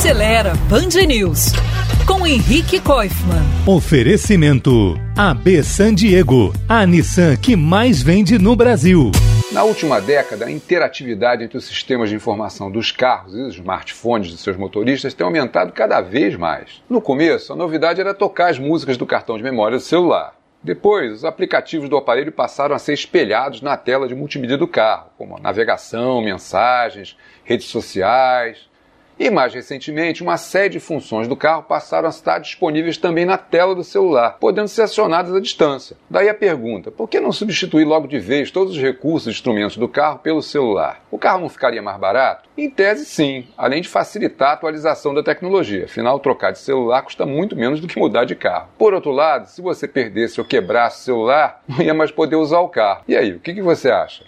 Acelera Band News com Henrique Koifman. Oferecimento AB San Diego, a Nissan que mais vende no Brasil. Na última década, a interatividade entre os sistemas de informação dos carros e os smartphones de seus motoristas tem aumentado cada vez mais. No começo, a novidade era tocar as músicas do cartão de memória do celular. Depois, os aplicativos do aparelho passaram a ser espelhados na tela de multimídia do carro, como navegação, mensagens, redes sociais. E mais recentemente, uma série de funções do carro passaram a estar disponíveis também na tela do celular, podendo ser acionadas à distância. Daí a pergunta: por que não substituir logo de vez todos os recursos e instrumentos do carro pelo celular? O carro não ficaria mais barato? Em tese, sim, além de facilitar a atualização da tecnologia. Afinal, trocar de celular custa muito menos do que mudar de carro. Por outro lado, se você perdesse ou quebrasse o celular, não ia mais poder usar o carro. E aí, o que, você acha?